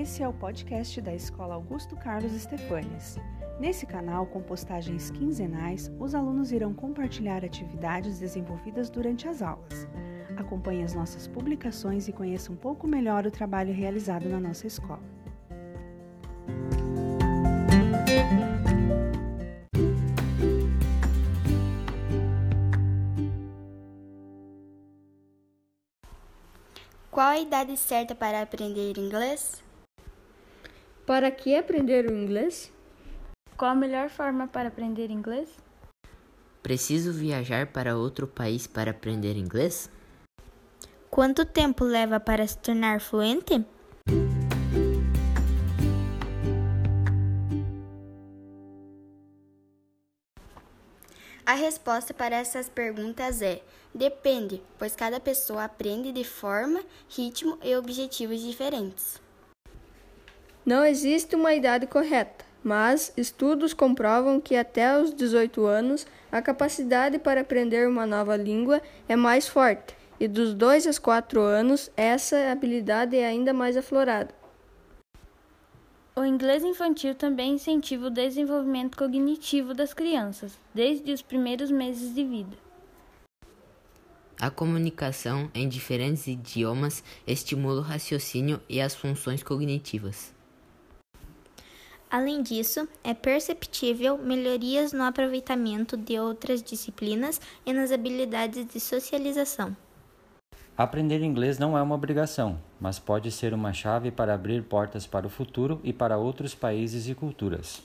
Esse é o podcast da Escola Augusto Carlos Estefanes. Nesse canal, com postagens quinzenais, os alunos irão compartilhar atividades desenvolvidas durante as aulas. Acompanhe as nossas publicações e conheça um pouco melhor o trabalho realizado na nossa escola. Qual a idade certa para aprender inglês? Para que aprender o inglês? Qual a melhor forma para aprender inglês? Preciso viajar para outro país para aprender inglês? Quanto tempo leva para se tornar fluente? A resposta para essas perguntas é: depende, pois cada pessoa aprende de forma, ritmo e objetivos diferentes. Não existe uma idade correta, mas estudos comprovam que até os 18 anos a capacidade para aprender uma nova língua é mais forte, e dos 2 aos 4 anos essa habilidade é ainda mais aflorada. O inglês infantil também incentiva o desenvolvimento cognitivo das crianças, desde os primeiros meses de vida. A comunicação em diferentes idiomas estimula o raciocínio e as funções cognitivas. Além disso, é perceptível melhorias no aproveitamento de outras disciplinas e nas habilidades de socialização. Aprender inglês não é uma obrigação, mas pode ser uma chave para abrir portas para o futuro e para outros países e culturas.